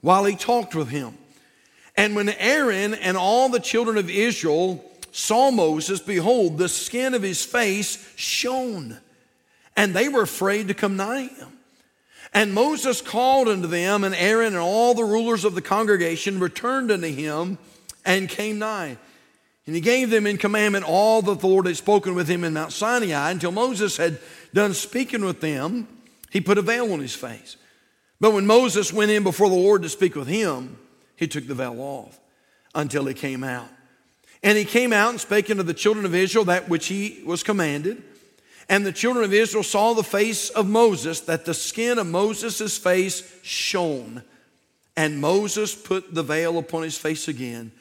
while he talked with him. And when Aaron and all the children of Israel saw Moses, behold, the skin of his face shone, and they were afraid to come nigh him. And Moses called unto them, and Aaron and all the rulers of the congregation returned unto him and came nigh. And he gave them in commandment all that the Lord had spoken with him in Mount Sinai until Moses had done speaking with them. He put a veil on his face. But when Moses went in before the Lord to speak with him, he took the veil off until he came out. And he came out and spake unto the children of Israel that which he was commanded. And the children of Israel saw the face of Moses, that the skin of Moses' face shone. And Moses put the veil upon his face again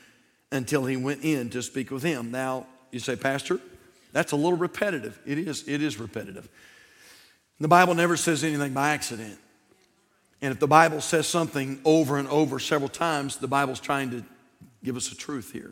until he went in to speak with him. Now, you say, Pastor, that's a little repetitive. It is, it is repetitive. The Bible never says anything by accident. And if the Bible says something over and over several times, the Bible's trying to give us a truth here.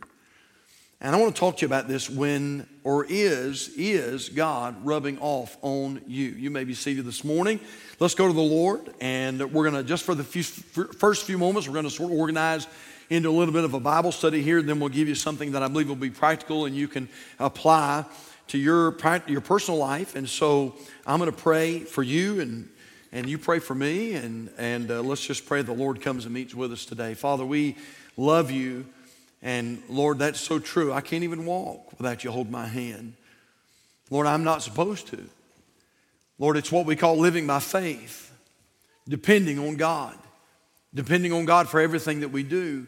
And I want to talk to you about this when or is is God rubbing off on you. You may be seated this morning. Let's go to the Lord and we're going to just for the few, first few moments we're going to sort of organize into a little bit of a Bible study here then we'll give you something that I believe will be practical and you can apply to your your personal life. And so I'm going to pray for you and and you pray for me, and, and uh, let's just pray the Lord comes and meets with us today. Father, we love you, and Lord, that's so true. I can't even walk without you hold my hand. Lord, I'm not supposed to. Lord, it's what we call living by faith, depending on God, depending on God for everything that we do.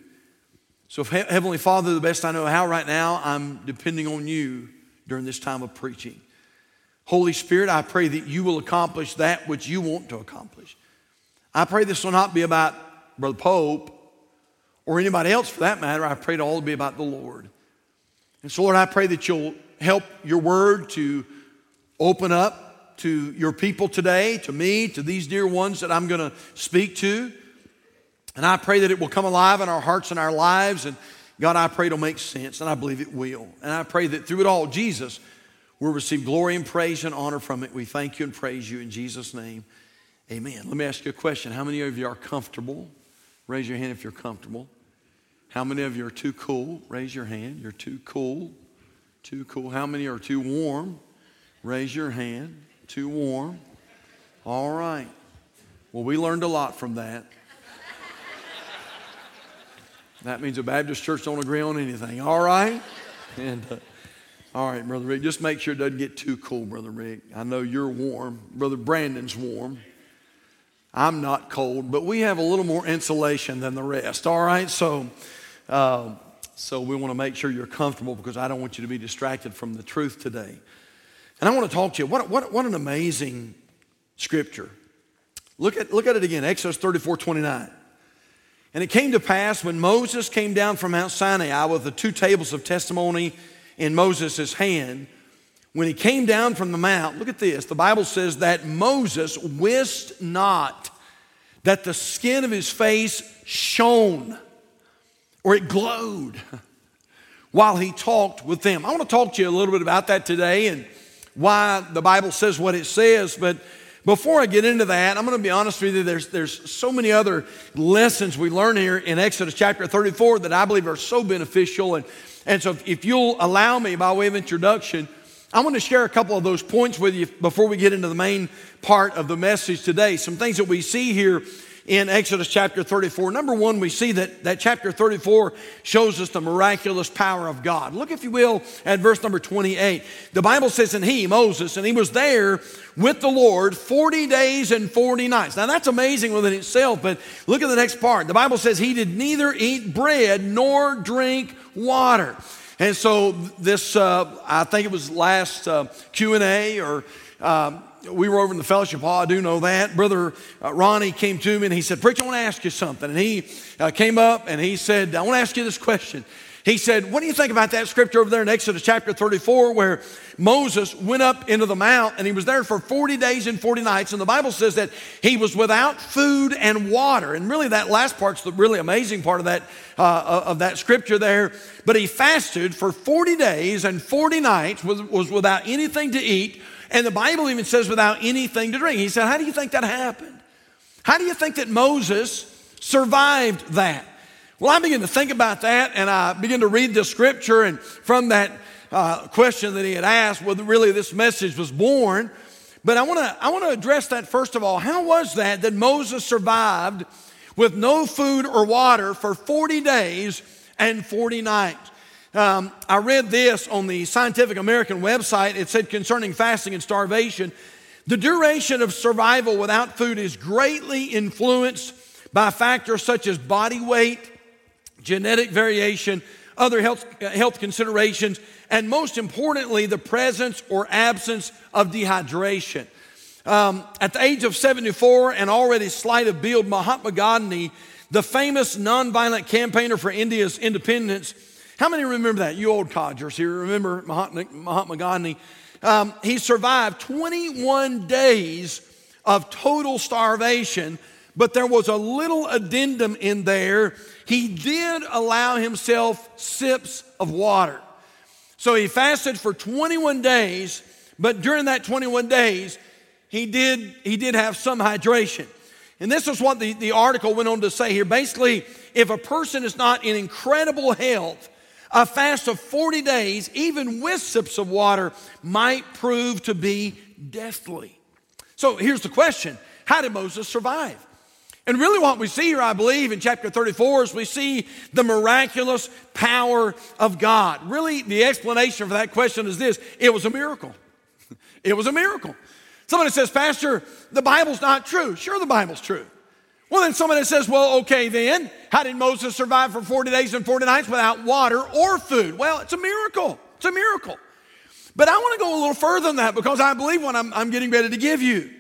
So, Heavenly Father, the best I know how right now, I'm depending on you during this time of preaching. Holy Spirit, I pray that you will accomplish that which you want to accomplish. I pray this will not be about Brother Pope or anybody else for that matter. I pray it all to be about the Lord. And so, Lord, I pray that you'll help your word to open up to your people today, to me, to these dear ones that I'm going to speak to. And I pray that it will come alive in our hearts and our lives. And God, I pray it'll make sense, and I believe it will. And I pray that through it all, Jesus We'll receive glory and praise and honor from it. We thank you and praise you in Jesus' name. Amen. Let me ask you a question. How many of you are comfortable? Raise your hand if you're comfortable. How many of you are too cool? Raise your hand. You're too cool. Too cool. How many are too warm? Raise your hand. Too warm. All right. Well, we learned a lot from that. That means a Baptist church don't agree on anything. All right? And. Uh, all right, Brother Rick, just make sure it doesn't get too cool, Brother Rick. I know you're warm. Brother Brandon's warm. I'm not cold, but we have a little more insulation than the rest. All right, so uh, so we want to make sure you're comfortable because I don't want you to be distracted from the truth today. And I want to talk to you. What, what, what an amazing scripture. Look at, look at it again, Exodus 34 29. And it came to pass when Moses came down from Mount Sinai with the two tables of testimony in Moses' hand. When he came down from the mount, look at this. The Bible says that Moses wist not that the skin of his face shone or it glowed while he talked with them. I want to talk to you a little bit about that today and why the Bible says what it says, but before I get into that, I'm going to be honest with you. There's, there's so many other lessons we learn here in Exodus chapter 34 that I believe are so beneficial. And and so, if you'll allow me, by way of introduction, I want to share a couple of those points with you before we get into the main part of the message today. Some things that we see here in Exodus chapter 34. Number one, we see that, that chapter 34 shows us the miraculous power of God. Look, if you will, at verse number 28. The Bible says, And he, Moses, and he was there with the Lord 40 days and 40 nights. Now, that's amazing within itself, but look at the next part. The Bible says, He did neither eat bread nor drink water. And so this, uh, I think it was last uh, Q&A or um, we were over in the fellowship hall. I do know that. Brother uh, Ronnie came to me and he said, Preacher, I want to ask you something. And he uh, came up and he said, I want to ask you this question. He said, What do you think about that scripture over there in Exodus chapter 34 where Moses went up into the mount and he was there for 40 days and 40 nights? And the Bible says that he was without food and water. And really, that last part's the really amazing part of that, uh, of that scripture there. But he fasted for 40 days and 40 nights, was, was without anything to eat. And the Bible even says without anything to drink. He said, How do you think that happened? How do you think that Moses survived that. Well, I began to think about that and I began to read the scripture, and from that uh, question that he had asked, well, really this message was born. But I want to I want to address that first of all. How was that that Moses survived with no food or water for 40 days and 40 nights? Um, I read this on the Scientific American website. It said concerning fasting and starvation, the duration of survival without food is greatly influenced by factors such as body weight, genetic variation, other health, health considerations, and most importantly, the presence or absence of dehydration. Um, at the age of 74 and already slight of build, Mahatma Gandhi, the famous nonviolent campaigner for India's independence, how many remember that? You old codgers here remember Mahatma, Mahatma Gandhi? Um, he survived 21 days of total starvation, but there was a little addendum in there. He did allow himself sips of water. So he fasted for 21 days, but during that 21 days, he did, he did have some hydration. And this is what the, the article went on to say here. Basically, if a person is not in incredible health, a fast of 40 days, even with sips of water, might prove to be deathly. So here's the question How did Moses survive? And really, what we see here, I believe, in chapter 34 is we see the miraculous power of God. Really, the explanation for that question is this it was a miracle. It was a miracle. Somebody says, Pastor, the Bible's not true. Sure, the Bible's true. Well, then somebody says, Well, okay, then, how did Moses survive for 40 days and 40 nights without water or food? Well, it's a miracle. It's a miracle. But I want to go a little further than that because I believe what I'm, I'm getting ready to give you.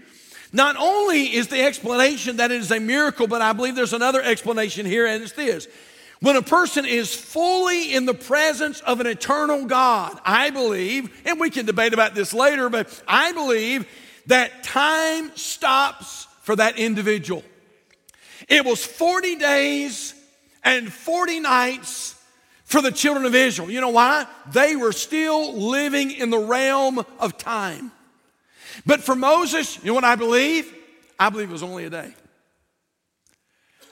Not only is the explanation that it is a miracle, but I believe there's another explanation here, and it's this. When a person is fully in the presence of an eternal God, I believe, and we can debate about this later, but I believe that time stops for that individual. It was 40 days and 40 nights for the children of Israel. You know why? They were still living in the realm of time. But for Moses, you know what I believe? I believe it was only a day.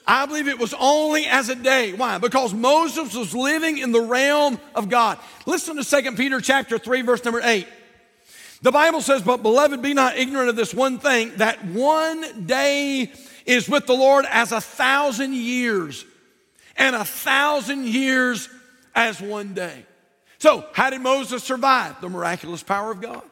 I believe it was only as a day. Why? Because Moses was living in the realm of God. Listen to 2 Peter chapter 3 verse number 8. The Bible says, "But beloved, be not ignorant of this one thing that one day is with the Lord as a thousand years, and a thousand years as one day." So, how did Moses survive? The miraculous power of God.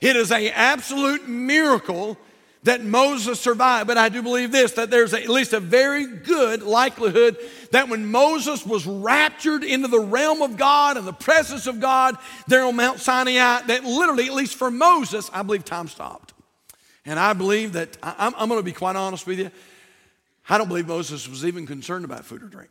It is an absolute miracle that Moses survived. But I do believe this that there's at least a very good likelihood that when Moses was raptured into the realm of God and the presence of God there on Mount Sinai, that literally, at least for Moses, I believe time stopped. And I believe that, I'm, I'm going to be quite honest with you, I don't believe Moses was even concerned about food or drink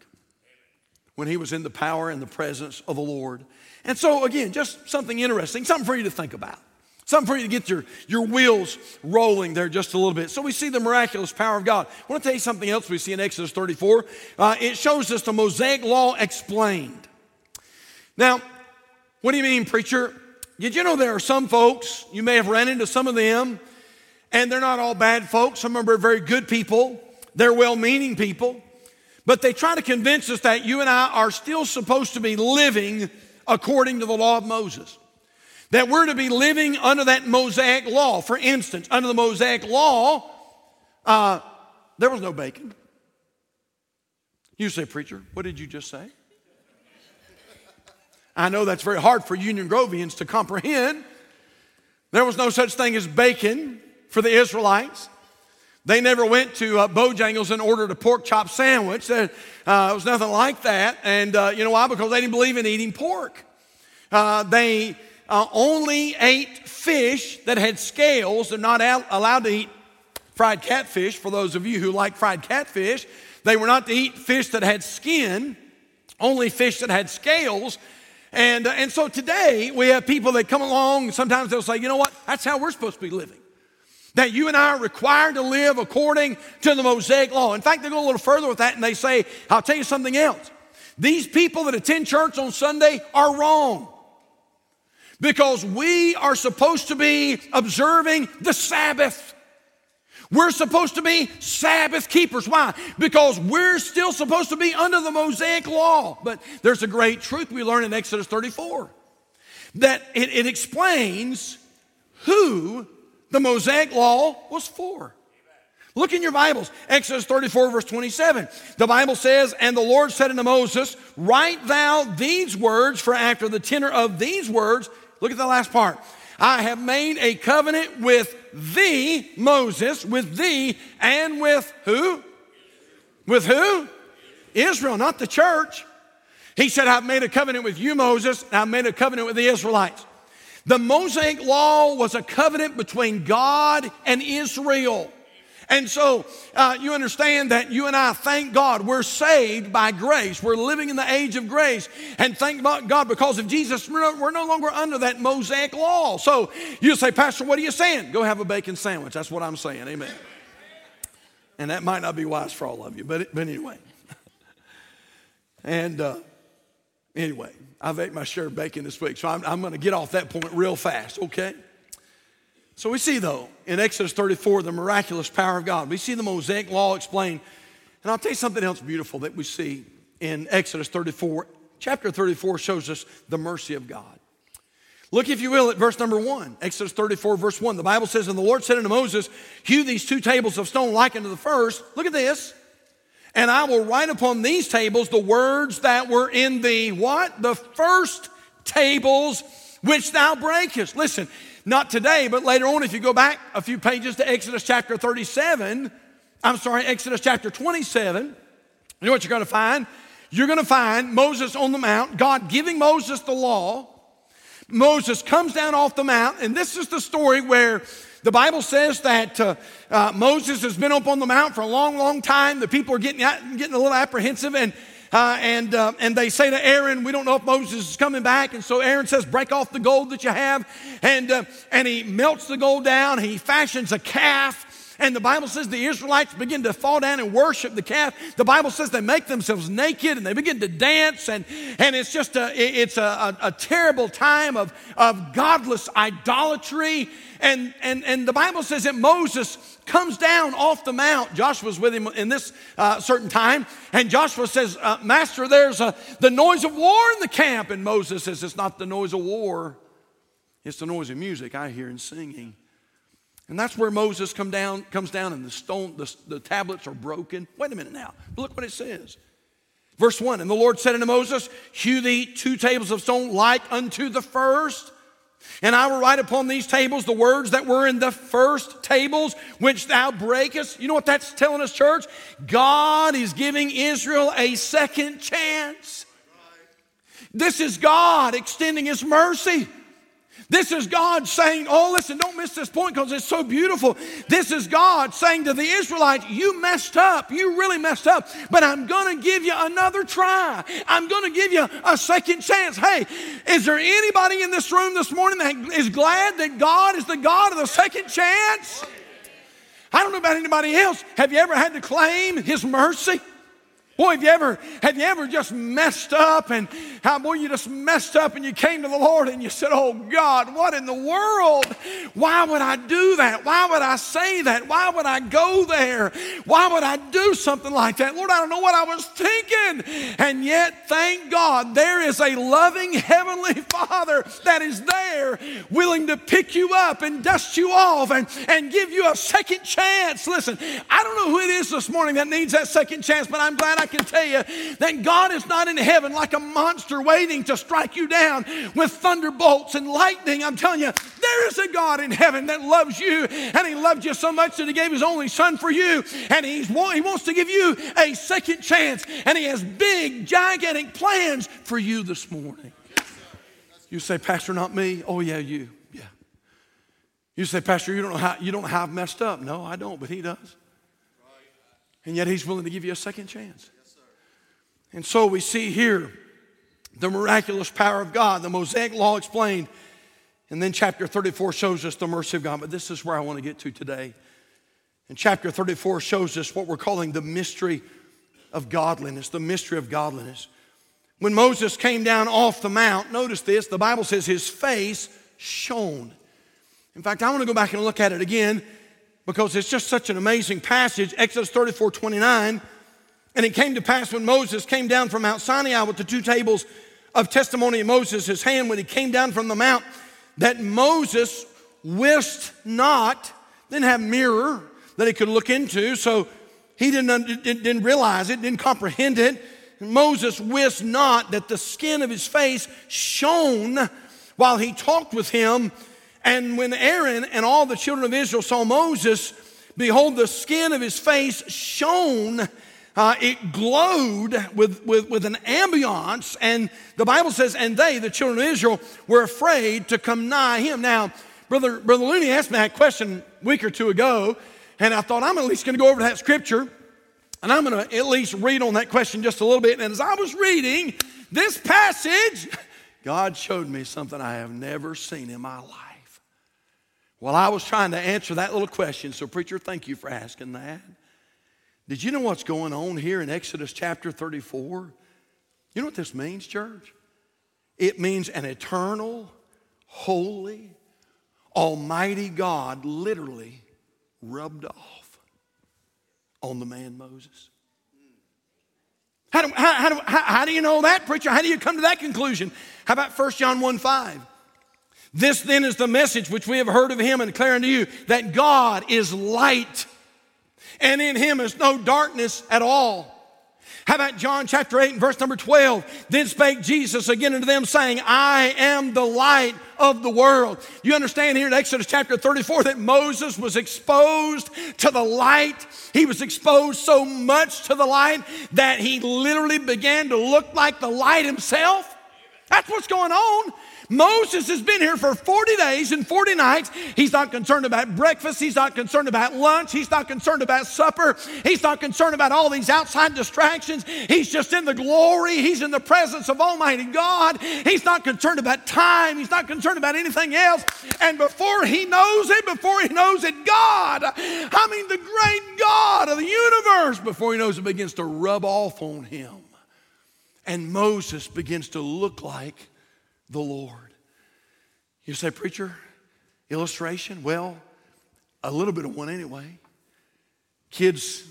when he was in the power and the presence of the Lord. And so, again, just something interesting, something for you to think about. Something for you to get your, your wheels rolling there just a little bit. So we see the miraculous power of God. I want to tell you something else we see in Exodus 34. Uh, it shows us the Mosaic Law explained. Now, what do you mean, preacher? Did you know there are some folks, you may have ran into some of them, and they're not all bad folks. Some of them are very good people, they're well meaning people, but they try to convince us that you and I are still supposed to be living according to the law of Moses that we're to be living under that Mosaic law. For instance, under the Mosaic law, uh, there was no bacon. You say, Preacher, what did you just say? I know that's very hard for Union Grovians to comprehend. There was no such thing as bacon for the Israelites. They never went to uh, Bojangles and ordered a pork chop sandwich. There uh, was nothing like that. And uh, you know why? Because they didn't believe in eating pork. Uh, they uh, only ate fish that had scales. They're not al- allowed to eat fried catfish, for those of you who like fried catfish. They were not to eat fish that had skin, only fish that had scales. And, and so today we have people that come along, sometimes they'll say, you know what, that's how we're supposed to be living. That you and I are required to live according to the Mosaic law. In fact, they go a little further with that and they say, I'll tell you something else. These people that attend church on Sunday are wrong because we are supposed to be observing the Sabbath. We're supposed to be Sabbath keepers. Why? Because we're still supposed to be under the Mosaic law. But there's a great truth we learn in Exodus 34 that it, it explains who the Mosaic law was for. Look in your Bibles, Exodus 34, verse 27. The Bible says, And the Lord said unto Moses, Write thou these words, for after the tenor of these words, look at the last part. I have made a covenant with thee, Moses, with thee, and with who? With who? Israel, not the church. He said, I've made a covenant with you, Moses, and I've made a covenant with the Israelites. The Mosaic law was a covenant between God and Israel. And so uh, you understand that you and I, thank God, we're saved by grace. We're living in the age of grace. And thank God because of Jesus, we're no, we're no longer under that Mosaic law. So you say, Pastor, what are you saying? Go have a bacon sandwich. That's what I'm saying. Amen. And that might not be wise for all of you, but, but anyway. and uh, anyway, I've ate my share of bacon this week, so I'm, I'm going to get off that point real fast, okay? So we see, though, in Exodus 34, the miraculous power of God. We see the Mosaic law explained. And I'll tell you something else beautiful that we see in Exodus 34. Chapter 34 shows us the mercy of God. Look, if you will, at verse number one, Exodus 34, verse one. The Bible says, And the Lord said unto Moses, Hew these two tables of stone like unto the first. Look at this. And I will write upon these tables the words that were in the what? The first tables which thou breakest. Listen, not today, but later on, if you go back a few pages to Exodus chapter 37, I'm sorry, Exodus chapter 27, you know what you're going to find? You're going to find Moses on the mount, God giving Moses the law. Moses comes down off the mount, and this is the story where the Bible says that uh, uh, Moses has been up on the mount for a long, long time. The people are getting, getting a little apprehensive, and uh, and, uh, and they say to Aaron, We don't know if Moses is coming back. And so Aaron says, Break off the gold that you have. And, uh, and he melts the gold down. He fashions a calf. And the Bible says the Israelites begin to fall down and worship the calf. The Bible says they make themselves naked and they begin to dance. And, and it's just a, it's a, a, a terrible time of, of godless idolatry. And, and, and the Bible says that Moses comes down off the mount. Joshua's with him in this uh, certain time. And Joshua says, uh, Master, there's a, the noise of war in the camp. And Moses says, It's not the noise of war, it's the noise of music I hear and singing. And that's where Moses come down, comes down and the stone, the, the tablets are broken. Wait a minute now. Look what it says. Verse 1 And the Lord said unto Moses, Hew thee two tables of stone like unto the first and I will write upon these tables the words that were in the first tables, which thou breakest. You know what that's telling us, church? God is giving Israel a second chance. This is God extending His mercy. This is God saying, Oh, listen, don't miss this point because it's so beautiful. This is God saying to the Israelites, You messed up. You really messed up, but I'm going to give you another try. I'm going to give you a second chance. Hey, is there anybody in this room this morning that is glad that God is the God of the second chance? I don't know about anybody else. Have you ever had to claim His mercy? Boy, have you ever have you ever just messed up and how boy you just messed up and you came to the Lord and you said, "Oh God, what in the world? Why would I do that? Why would I say that? Why would I go there? Why would I do something like that? Lord, I don't know what I was thinking." And yet, thank God, there is a loving heavenly Father that is there willing to pick you up and dust you off and, and give you a second chance. Listen, I don't know who it is this morning that needs that second chance, but I'm glad I can tell you that God is not in heaven like a monster waiting to strike you down with thunderbolts and lightning. I'm telling you, there is a God in heaven that loves you, and He loved you so much that He gave His only Son for you, and he's, He wants to give you a second chance, and He has big, gigantic plans for you this morning. You say, Pastor, not me? Oh, yeah, you. Yeah. You say, Pastor, you don't know how you don't know how I've messed up. No, I don't, but he does. And yet he's willing to give you a second chance. And so we see here the miraculous power of God, the Mosaic law explained. And then chapter 34 shows us the mercy of God. But this is where I want to get to today. And chapter 34 shows us what we're calling the mystery of godliness, the mystery of godliness. When Moses came down off the mount, notice this, the Bible says his face shone. In fact, I want to go back and look at it again. because it's just such an amazing passage. Exodus 34 29. And it came to pass when Moses came down from Mount Sinai with the two tables of testimony in Moses' his hand, when he came down from the mount, that Moses wist not, didn't have mirror that he could look into, so he didn't, didn't realize it, didn't comprehend it. Moses wist not that the skin of his face shone while he talked with him. And when Aaron and all the children of Israel saw Moses, behold, the skin of his face shone. Uh, it glowed with, with, with an ambiance. And the Bible says, and they, the children of Israel, were afraid to come nigh him. Now, Brother, Brother Looney asked me that question a week or two ago. And I thought, I'm at least going to go over that scripture. And I'm going to at least read on that question just a little bit. And as I was reading this passage, God showed me something I have never seen in my life. While I was trying to answer that little question, so preacher, thank you for asking that. Did you know what's going on here in Exodus chapter 34? You know what this means, church? It means an eternal, holy, almighty God literally rubbed off on the man Moses. How do, how, how, how do you know that, preacher? How do you come to that conclusion? How about 1 John 1 5? This then is the message which we have heard of him and declaring to you that God is light, and in him is no darkness at all. How about John chapter 8 and verse number 12? Then spake Jesus again unto them, saying, I am the light of the world. You understand here in Exodus chapter 34 that Moses was exposed to the light. He was exposed so much to the light that he literally began to look like the light himself. That's what's going on. Moses has been here for 40 days and 40 nights. He's not concerned about breakfast. He's not concerned about lunch. He's not concerned about supper. He's not concerned about all these outside distractions. He's just in the glory. He's in the presence of Almighty God. He's not concerned about time. He's not concerned about anything else. And before he knows it, before he knows it, God, I mean, the great God of the universe, before he knows it, begins to rub off on him. And Moses begins to look like the Lord. You say, Preacher, illustration? Well, a little bit of one anyway. Kids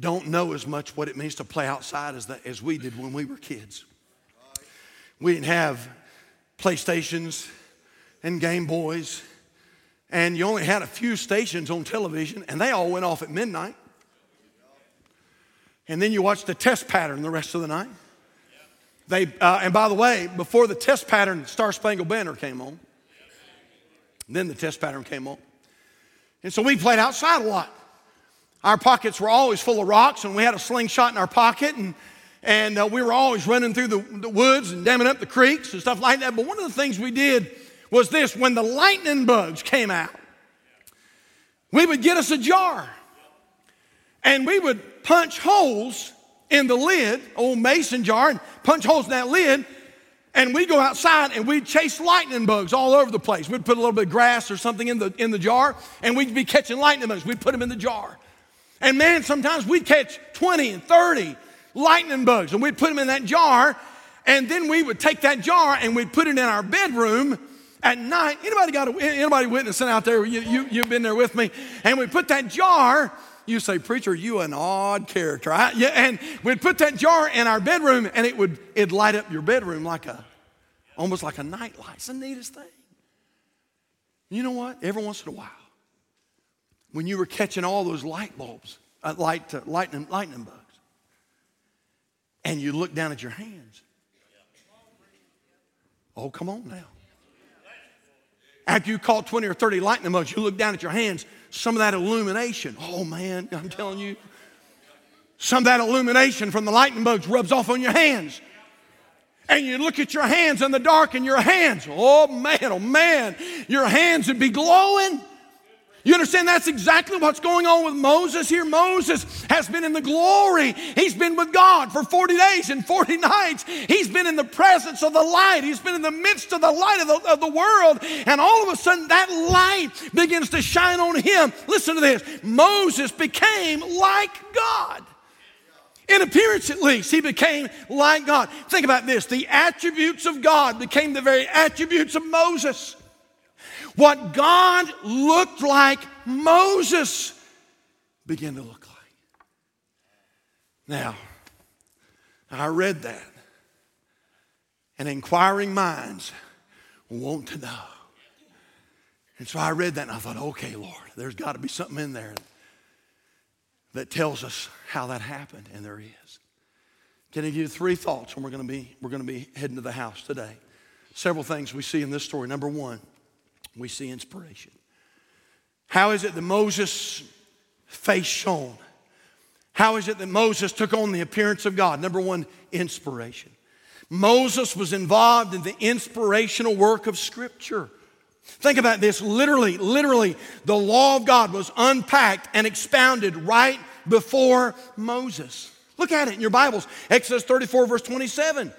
don't know as much what it means to play outside as, that, as we did when we were kids. We didn't have PlayStations and Game Boys, and you only had a few stations on television, and they all went off at midnight. And then you watched the test pattern the rest of the night. They, uh, and by the way, before the test pattern, Star Spangled Banner came on. Then the test pattern came on. And so we played outside a lot. Our pockets were always full of rocks, and we had a slingshot in our pocket, and, and uh, we were always running through the, the woods and damming up the creeks and stuff like that. But one of the things we did was this when the lightning bugs came out, we would get us a jar, and we would punch holes in the lid, old mason jar, and punch holes in that lid. And we'd go outside and we'd chase lightning bugs all over the place. We'd put a little bit of grass or something in the, in the jar, and we'd be catching lightning bugs. We'd put them in the jar. And man, sometimes we'd catch 20 and 30 lightning bugs, and we'd put them in that jar. And then we would take that jar and we'd put it in our bedroom at night. Anybody got a, anybody witnessing out there? You, you, you've been there with me. And we put that jar you say, Preacher, you an odd character. I, yeah, and we'd put that jar in our bedroom and it would it'd light up your bedroom like a almost like a night light. It's the neatest thing. You know what? Every once in a while, when you were catching all those light bulbs, uh, light, uh, lightning, lightning bugs, and you look down at your hands. Oh, come on now. After you caught 20 or 30 lightning bugs, you look down at your hands some of that illumination. Oh man, I'm telling you. Some of that illumination from the lightning bugs rubs off on your hands. And you look at your hands in the dark and your hands, oh man, oh man, your hands would be glowing. You understand that's exactly what's going on with Moses here. Moses has been in the glory. He's been with God for 40 days and 40 nights. He's been in the presence of the light. He's been in the midst of the light of the, of the world. And all of a sudden, that light begins to shine on him. Listen to this Moses became like God. In appearance, at least, he became like God. Think about this the attributes of God became the very attributes of Moses. What God looked like Moses began to look like. Now, I read that, and inquiring minds want to know. And so I read that and I thought, okay, Lord, there's got to be something in there that tells us how that happened, and there is. Can I give you three thoughts when we're going to be we're going to be heading to the house today? Several things we see in this story. Number one, we see inspiration. How is it that Moses' face shone? How is it that Moses took on the appearance of God? Number one, inspiration. Moses was involved in the inspirational work of Scripture. Think about this literally, literally, the law of God was unpacked and expounded right before Moses. Look at it in your Bibles. Exodus 34, verse 27.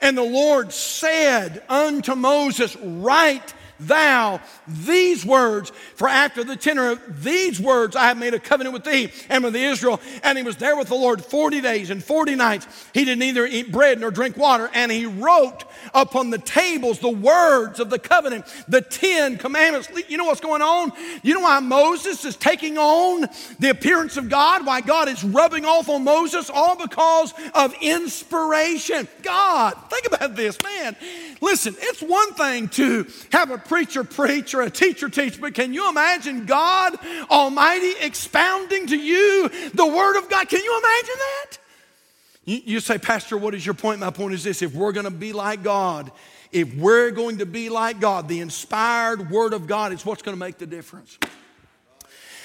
And the Lord said unto Moses, Write thou these words, for after the tenor of these words I have made a covenant with thee and with Israel. And he was there with the Lord 40 days and 40 nights. He did neither eat bread nor drink water. And he wrote upon the tables the words of the covenant, the Ten Commandments. You know what's going on? You know why Moses is taking on the appearance of God? Why God is rubbing off on Moses? All because of inspiration. God, think about this, man. Listen, it's one thing to have a preacher preach or a teacher teach, but can you imagine God Almighty expounding to you the Word of God? Can you imagine that? You, you say, Pastor, what is your point? My point is this if we're going to be like God, if we're going to be like God, the inspired Word of God is what's going to make the difference.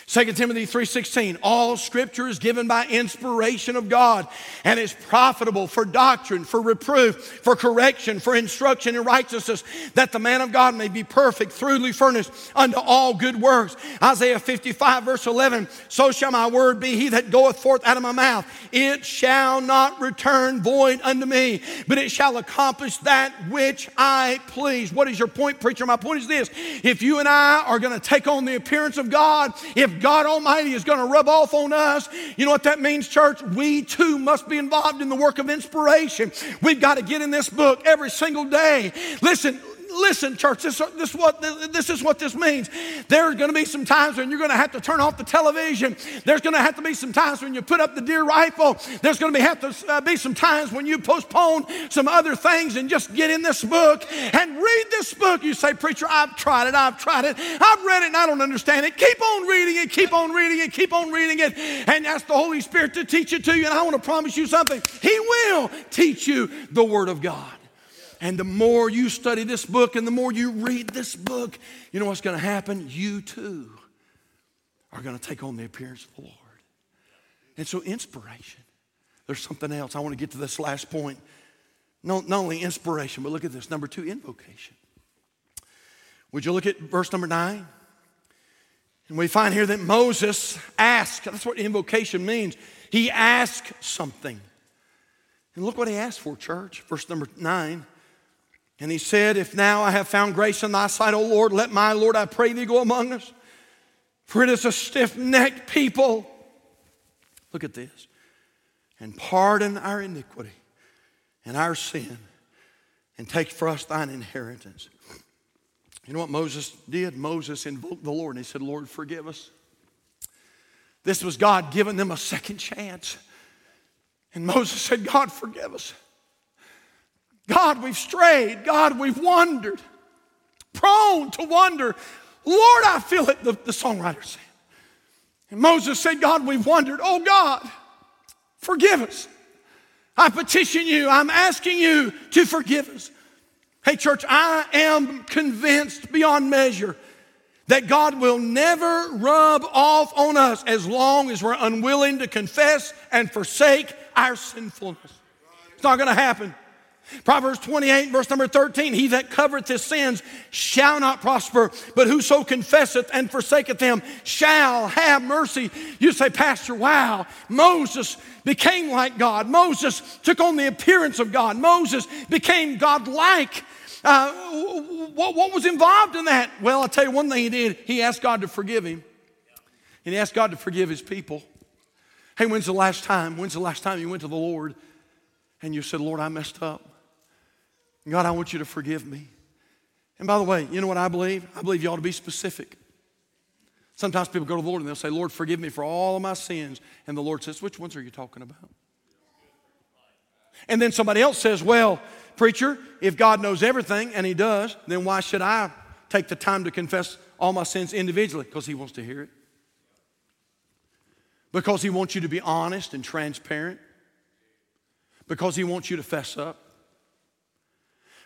2 Timothy 3:16 All scripture is given by inspiration of God and is profitable for doctrine, for reproof, for correction, for instruction in righteousness, that the man of God may be perfect, thoroughly furnished unto all good works. Isaiah 55 verse 11 So shall my word be he that goeth forth out of my mouth it shall not return void unto me but it shall accomplish that which I please. What is your point preacher? My point is this. If you and I are going to take on the appearance of God, if God Almighty is going to rub off on us, you know what that means, church? We too must be involved in the work of inspiration. We've got to get in this book every single day. Listen, listen, church, this, this, what, this is what this means. There's going to be some times when you're going to have to turn off the television. There's going to have to be some times when you put up the deer rifle. There's going to have to uh, be some times when you postpone some other things and just get in this book and read this book. You say, Preacher, I've tried it, I've tried it, I've read it, and I don't understand it. Keep on reading it, keep on reading it, keep on reading it, and ask the Holy Spirit to teach it to you. And I want to promise you something He will teach you the Word of God. And the more you study this book and the more you read this book, you know what's going to happen? You too are going to take on the appearance of the Lord. And so, inspiration. There's something else. I want to get to this last point. not only inspiration, but look at this. Number two, invocation. Would you look at verse number nine? And we find here that Moses asked, that's what invocation means. He asked something. And look what he asked for, church. Verse number nine. And he said, If now I have found grace in thy sight, O Lord, let my Lord, I pray thee, go among us. For it is a stiff necked people. Look at this. And pardon our iniquity and our sin, and take for us thine inheritance. You know what Moses did? Moses invoked the Lord and he said, Lord, forgive us. This was God giving them a second chance. And Moses said, God, forgive us. God, we've strayed. God, we've wandered. Prone to wander. Lord, I feel it, the, the songwriter said. And Moses said, God, we've wandered. Oh, God, forgive us. I petition you. I'm asking you to forgive us. Hey, church, I am convinced beyond measure that God will never rub off on us as long as we're unwilling to confess and forsake our sinfulness. It's not going to happen. Proverbs 28, verse number 13 He that covereth his sins shall not prosper, but whoso confesseth and forsaketh them shall have mercy. You say, Pastor, wow, Moses became like God. Moses took on the appearance of God. Moses became God like. Uh, what, what was involved in that? Well, I'll tell you one thing he did. He asked God to forgive him, and he asked God to forgive his people. Hey, when's the last time? When's the last time you went to the Lord and you said, Lord, I messed up? God, I want you to forgive me. And by the way, you know what I believe? I believe you ought to be specific. Sometimes people go to the Lord and they'll say, Lord, forgive me for all of my sins. And the Lord says, Which ones are you talking about? And then somebody else says, Well, preacher, if God knows everything, and He does, then why should I take the time to confess all my sins individually? Because He wants to hear it. Because He wants you to be honest and transparent. Because He wants you to fess up.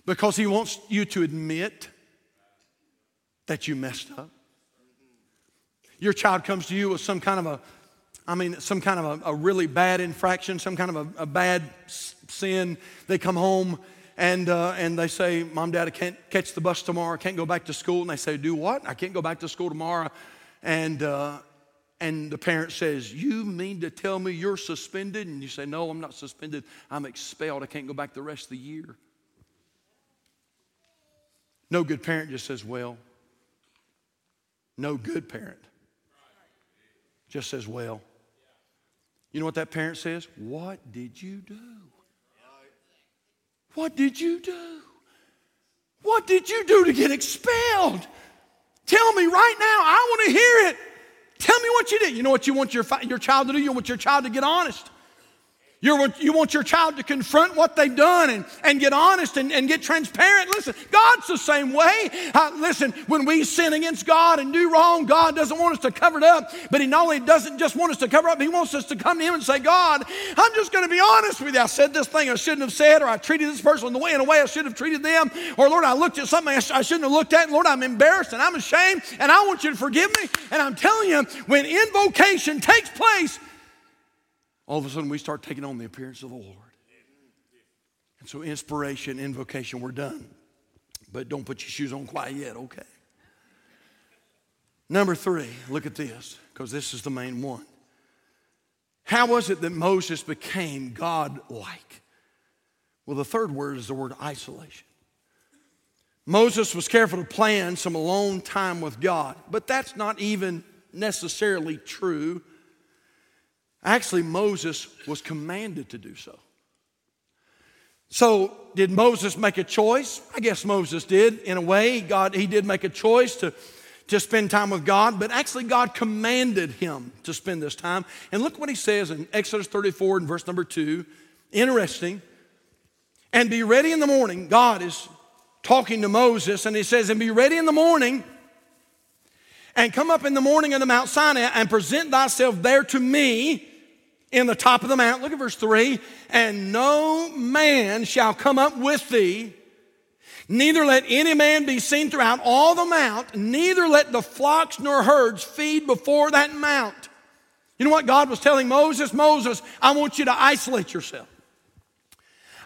Because He wants you to admit that you messed up. Your child comes to you with some kind of a, I mean, some kind of a, a really bad infraction, some kind of a, a bad sin. They come home and, uh, and they say, Mom, Dad, I can't catch the bus tomorrow. I can't go back to school. And they say, Do what? I can't go back to school tomorrow. And, uh, and the parent says, You mean to tell me you're suspended? And you say, No, I'm not suspended. I'm expelled. I can't go back the rest of the year. No good parent just says, Well, no good parent just says, Well, you know what that parent says? What did you do? What did you do? What did you do to get expelled? Tell me right now. I want to hear it. Tell me what you did. You know what you want your, your child to do? You want your child to get honest. You're, you want your child to confront what they've done and, and get honest and, and get transparent. Listen, God's the same way. Uh, listen, when we sin against God and do wrong, God doesn't want us to cover it up, but He not only doesn't just want us to cover up, He wants us to come to Him and say, God, I'm just going to be honest with you. I said this thing I shouldn't have said, or I treated this person in, the way, in a way I should have treated them, or Lord, I looked at something I, sh- I shouldn't have looked at, and Lord, I'm embarrassed and I'm ashamed, and I want you to forgive me. And I'm telling you, when invocation takes place, all of a sudden we start taking on the appearance of the Lord. And so, inspiration, invocation, we're done. But don't put your shoes on quite yet, okay? Number three, look at this, because this is the main one. How was it that Moses became God like? Well, the third word is the word isolation. Moses was careful to plan some alone time with God, but that's not even necessarily true Actually, Moses was commanded to do so. So, did Moses make a choice? I guess Moses did. In a way, God, he did make a choice to, to spend time with God, but actually, God commanded him to spend this time. And look what he says in Exodus 34 and verse number 2. Interesting. And be ready in the morning. God is talking to Moses, and he says, And be ready in the morning, and come up in the morning unto Mount Sinai, and present thyself there to me in the top of the mount. Look at verse 3 and no man shall come up with thee, neither let any man be seen throughout all the mount, neither let the flocks nor herds feed before that mount. You know what God was telling Moses? Moses, I want you to isolate yourself.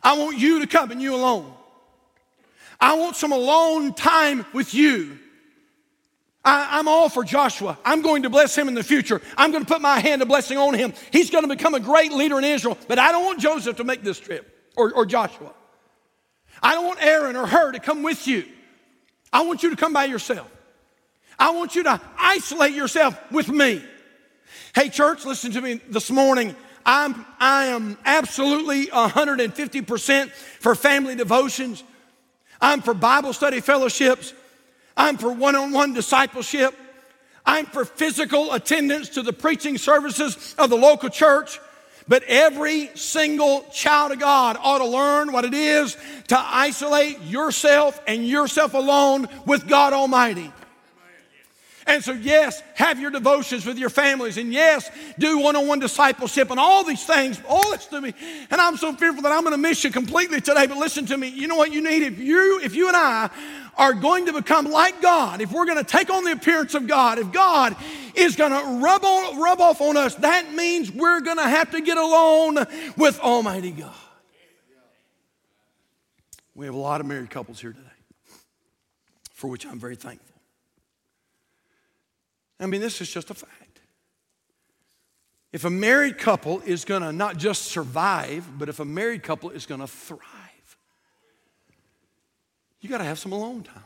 I want you to come and you alone. I want some alone time with you. I, am all for Joshua. I'm going to bless him in the future. I'm going to put my hand of blessing on him. He's going to become a great leader in Israel. But I don't want Joseph to make this trip or, or Joshua. I don't want Aaron or Hur to come with you. I want you to come by yourself. I want you to isolate yourself with me. Hey, church, listen to me this morning. I'm, I am absolutely 150% for family devotions. I'm for Bible study fellowships. I'm for one on one discipleship. I'm for physical attendance to the preaching services of the local church. But every single child of God ought to learn what it is to isolate yourself and yourself alone with God Almighty. And so, yes, have your devotions with your families, and yes, do one on one discipleship and all these things. All this to me. And I'm so fearful that I'm going to miss you completely today. But listen to me. You know what you need? If you, if you and I are going to become like God, if we're going to take on the appearance of God, if God is going to rub, on, rub off on us, that means we're going to have to get alone with Almighty God. We have a lot of married couples here today, for which I'm very thankful. I mean, this is just a fact. If a married couple is going to not just survive, but if a married couple is going to thrive, you got to have some alone time.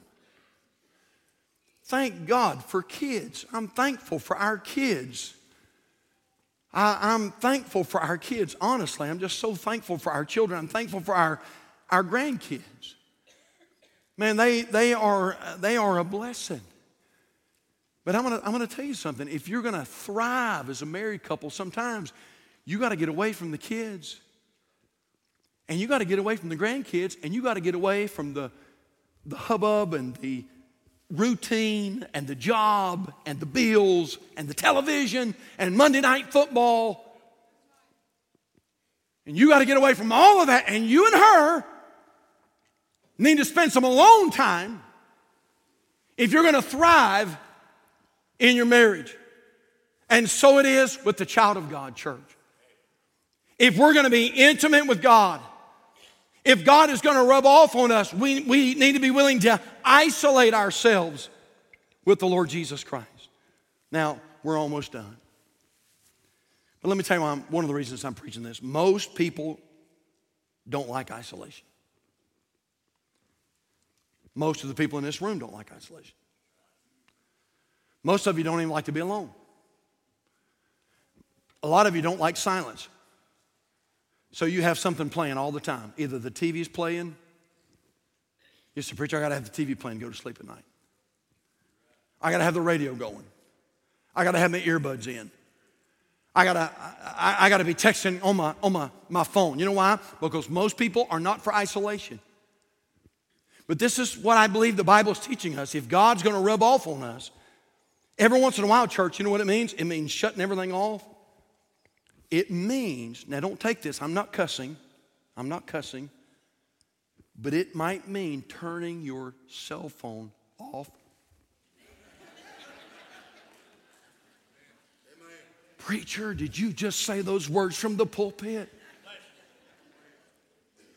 Thank God for kids. I'm thankful for our kids. I, am thankful for our kids, honestly. I'm just so thankful for our children. I'm thankful for our, our grandkids. Man, they, they, are, they are a blessing. But I'm gonna, I'm gonna tell you something. If you're gonna thrive as a married couple, sometimes you gotta get away from the kids. And you gotta get away from the grandkids, and you gotta get away from the, the hubbub and the routine and the job and the bills and the television and Monday night football. And you got to get away from all of that. And you and her need to spend some alone time if you're going to thrive in your marriage. And so it is with the child of God church. If we're going to be intimate with God, if God is going to rub off on us, we, we need to be willing to isolate ourselves with the Lord Jesus Christ. Now, we're almost done. But let me tell you I'm, one of the reasons I'm preaching this. Most people don't like isolation. Most of the people in this room don't like isolation. Most of you don't even like to be alone. A lot of you don't like silence. So you have something playing all the time. Either the TV's playing. Yes, the preacher, I got to have the TV playing to go to sleep at night. I got to have the radio going. I got to have my earbuds in. I gotta, I, I, gotta be texting on my, on my, my phone. You know why? Because most people are not for isolation. But this is what I believe the Bible is teaching us. If God's gonna rub off on us, every once in a while, church, you know what it means? It means shutting everything off. It means, now don't take this, I'm not cussing, I'm not cussing, but it might mean turning your cell phone off Preacher, did you just say those words from the pulpit?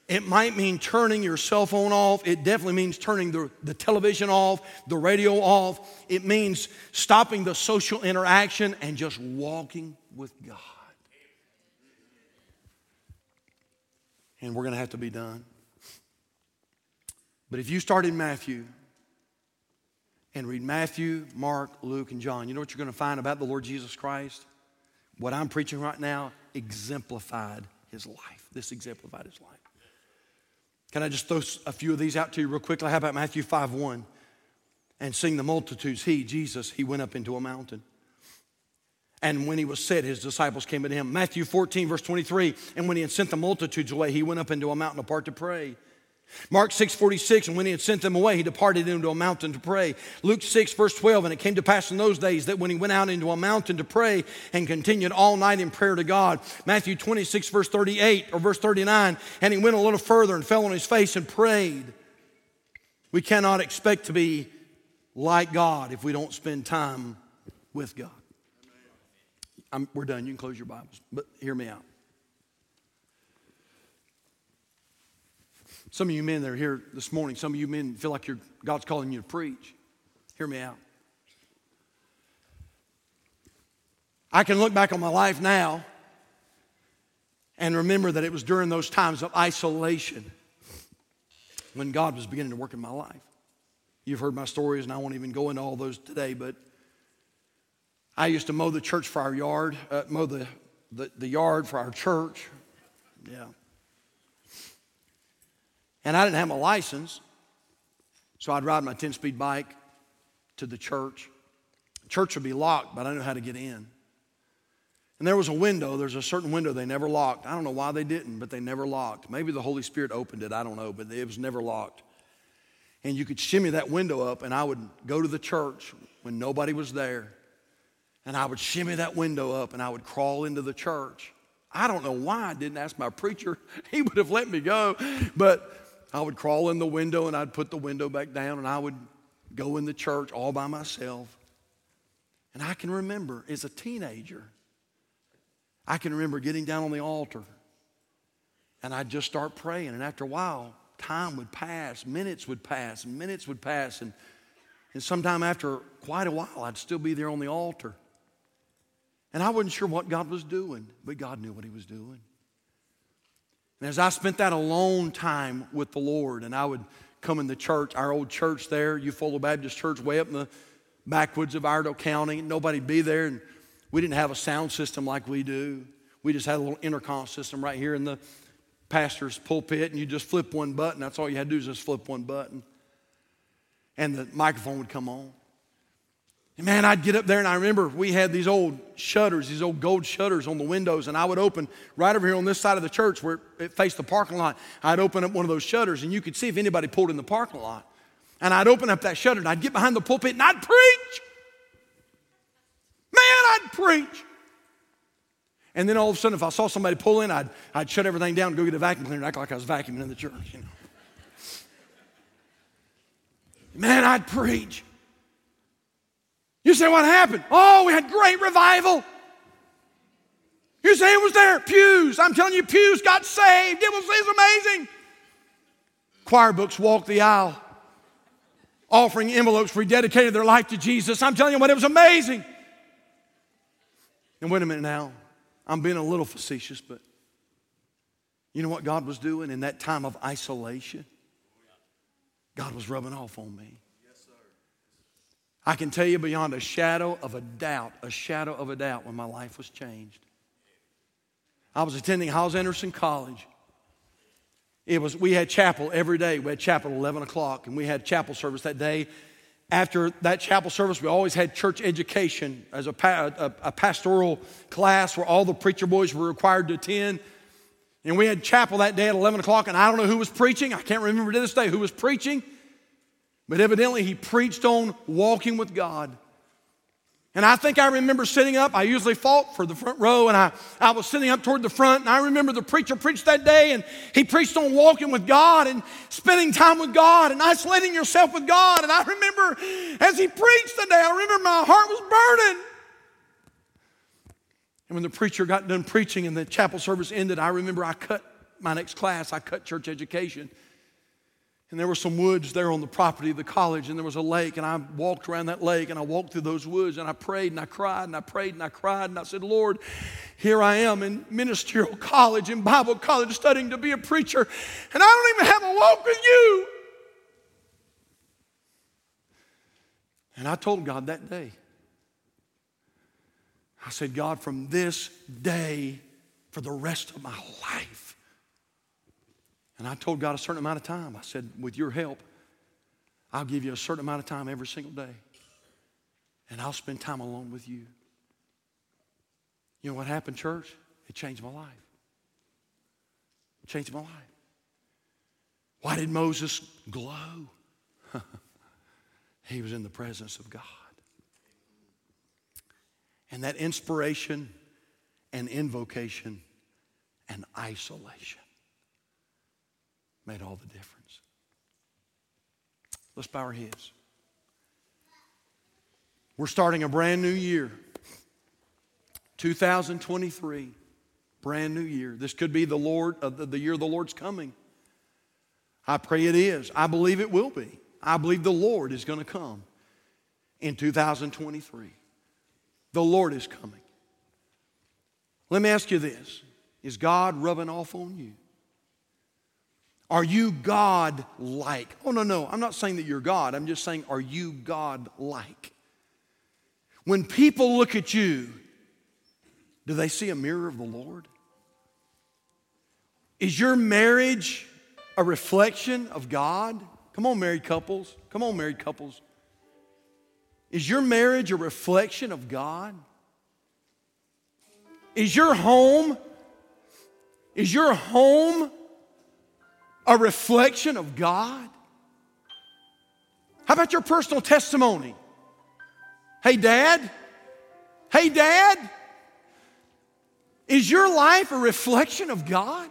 It might mean turning your cell phone off. It definitely means turning the, the television off, the radio off. It means stopping the social interaction and just walking with God. And we're going to have to be done. But if you start in Matthew and read Matthew, Mark, Luke, and John, you know what you're going to find about the Lord Jesus Christ? What I'm preaching right now exemplified his life. This exemplified his life. Can I just throw a few of these out to you real quickly? How about Matthew 5 1? And seeing the multitudes, he, Jesus, he went up into a mountain. And when he was set, his disciples came to him. Matthew 14, verse 23. And when he had sent the multitudes away, he went up into a mountain apart to pray. Mark 6 46, and when he had sent them away, he departed into a mountain to pray. Luke 6, verse 12, and it came to pass in those days that when he went out into a mountain to pray and continued all night in prayer to God. Matthew 26, verse 38 or verse 39, and he went a little further and fell on his face and prayed. We cannot expect to be like God if we don't spend time with God. I'm, we're done. You can close your Bibles, but hear me out. Some of you men that are here this morning, some of you men feel like God's calling you to preach. Hear me out. I can look back on my life now and remember that it was during those times of isolation when God was beginning to work in my life. You've heard my stories, and I won't even go into all those today, but I used to mow the church for our yard, uh, mow the, the, the yard for our church. Yeah. And I didn't have my license, so I'd ride my 10 speed bike to the church. Church would be locked, but I knew how to get in. And there was a window, there's a certain window they never locked. I don't know why they didn't, but they never locked. Maybe the Holy Spirit opened it, I don't know, but it was never locked. And you could shimmy that window up, and I would go to the church when nobody was there. And I would shimmy that window up, and I would crawl into the church. I don't know why I didn't ask my preacher. He would have let me go. But I would crawl in the window and I'd put the window back down and I would go in the church all by myself. And I can remember as a teenager, I can remember getting down on the altar and I'd just start praying. And after a while, time would pass, minutes would pass, minutes would pass. And, and sometime after quite a while, I'd still be there on the altar. And I wasn't sure what God was doing, but God knew what He was doing. And as I spent that alone time with the Lord, and I would come in the church, our old church there, Eufola Baptist Church, way up in the backwoods of Iredell County, nobody'd be there, and we didn't have a sound system like we do. We just had a little intercom system right here in the pastor's pulpit, and you just flip one button. That's all you had to do is just flip one button. And the microphone would come on. Man, I'd get up there and I remember we had these old shutters, these old gold shutters on the windows, and I would open right over here on this side of the church where it faced the parking lot. I'd open up one of those shutters and you could see if anybody pulled in the parking lot. And I'd open up that shutter and I'd get behind the pulpit and I'd preach. Man, I'd preach. And then all of a sudden, if I saw somebody pull in, I'd, I'd shut everything down and go get a vacuum cleaner and act like I was vacuuming in the church, you know. Man, I'd preach. You say, what happened? Oh, we had great revival. You say it was there? Pews. I'm telling you, pews got saved. It was, it was amazing. Choir books walked the aisle, offering envelopes, rededicated their life to Jesus. I'm telling you what, it was amazing. And wait a minute now. I'm being a little facetious, but you know what God was doing in that time of isolation? God was rubbing off on me. I can tell you beyond a shadow of a doubt, a shadow of a doubt when my life was changed. I was attending Hyles Anderson College. It was, we had chapel every day. We had chapel at 11 o'clock, and we had chapel service that day. After that chapel service, we always had church education as a, a, a pastoral class where all the preacher boys were required to attend. And we had chapel that day at 11 o'clock, and I don't know who was preaching. I can't remember to this day who was preaching. But evidently, he preached on walking with God. And I think I remember sitting up. I usually fought for the front row, and I, I was sitting up toward the front. And I remember the preacher preached that day, and he preached on walking with God and spending time with God and isolating yourself with God. And I remember as he preached that day, I remember my heart was burning. And when the preacher got done preaching and the chapel service ended, I remember I cut my next class, I cut church education. And there were some woods there on the property of the college, and there was a lake, and I walked around that lake, and I walked through those woods, and I prayed, and I cried, and I prayed, and I cried, and I said, Lord, here I am in ministerial college, in Bible college, studying to be a preacher, and I don't even have a walk with you. And I told God that day, I said, God, from this day for the rest of my life, and I told God a certain amount of time. I said, with your help, I'll give you a certain amount of time every single day. And I'll spend time alone with you. You know what happened, church? It changed my life. It changed my life. Why did Moses glow? he was in the presence of God. And that inspiration and invocation and isolation made all the difference. Let's bow our heads. We're starting a brand new year. 2023, brand new year. This could be the Lord, uh, the, the year the Lord's coming. I pray it is. I believe it will be. I believe the Lord is going to come in 2023. The Lord is coming. Let me ask you this Is God rubbing off on you? Are you God like? Oh, no, no. I'm not saying that you're God. I'm just saying, are you God like? When people look at you, do they see a mirror of the Lord? Is your marriage a reflection of God? Come on, married couples. Come on, married couples. Is your marriage a reflection of God? Is your home is your home a reflection of God? How about your personal testimony? Hey, Dad. Hey, Dad. Is your life a reflection of God?